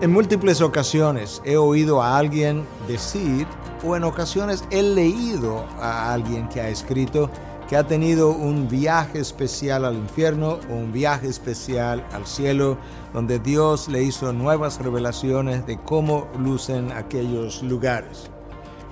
En múltiples ocasiones he oído a alguien decir, o en ocasiones he leído a alguien que ha escrito que ha tenido un viaje especial al infierno o un viaje especial al cielo, donde Dios le hizo nuevas revelaciones de cómo lucen aquellos lugares.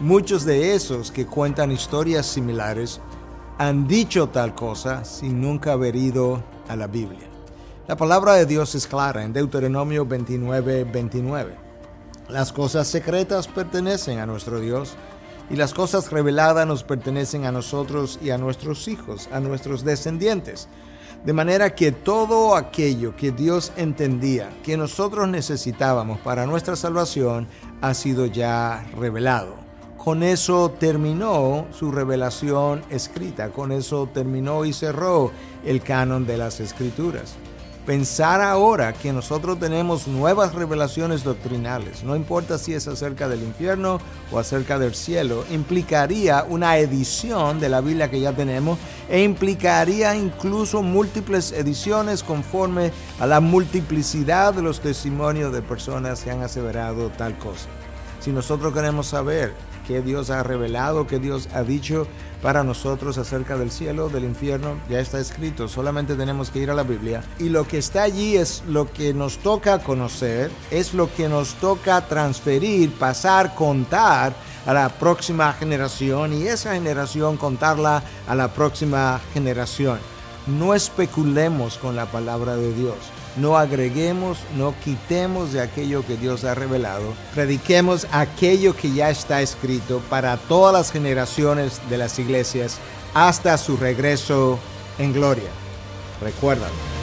Muchos de esos que cuentan historias similares han dicho tal cosa sin nunca haber ido a la Biblia. La palabra de Dios es clara en Deuteronomio 29, 29. Las cosas secretas pertenecen a nuestro Dios y las cosas reveladas nos pertenecen a nosotros y a nuestros hijos, a nuestros descendientes. De manera que todo aquello que Dios entendía que nosotros necesitábamos para nuestra salvación ha sido ya revelado. Con eso terminó su revelación escrita, con eso terminó y cerró el canon de las escrituras. Pensar ahora que nosotros tenemos nuevas revelaciones doctrinales, no importa si es acerca del infierno o acerca del cielo, implicaría una edición de la Biblia que ya tenemos e implicaría incluso múltiples ediciones conforme a la multiplicidad de los testimonios de personas que han aseverado tal cosa. Si nosotros queremos saber qué Dios ha revelado, qué Dios ha dicho para nosotros acerca del cielo, del infierno, ya está escrito, solamente tenemos que ir a la Biblia. Y lo que está allí es lo que nos toca conocer, es lo que nos toca transferir, pasar, contar a la próxima generación y esa generación contarla a la próxima generación. No especulemos con la palabra de Dios no agreguemos, no quitemos de aquello que Dios ha revelado. Prediquemos aquello que ya está escrito para todas las generaciones de las iglesias hasta su regreso en gloria. Recuérdalo.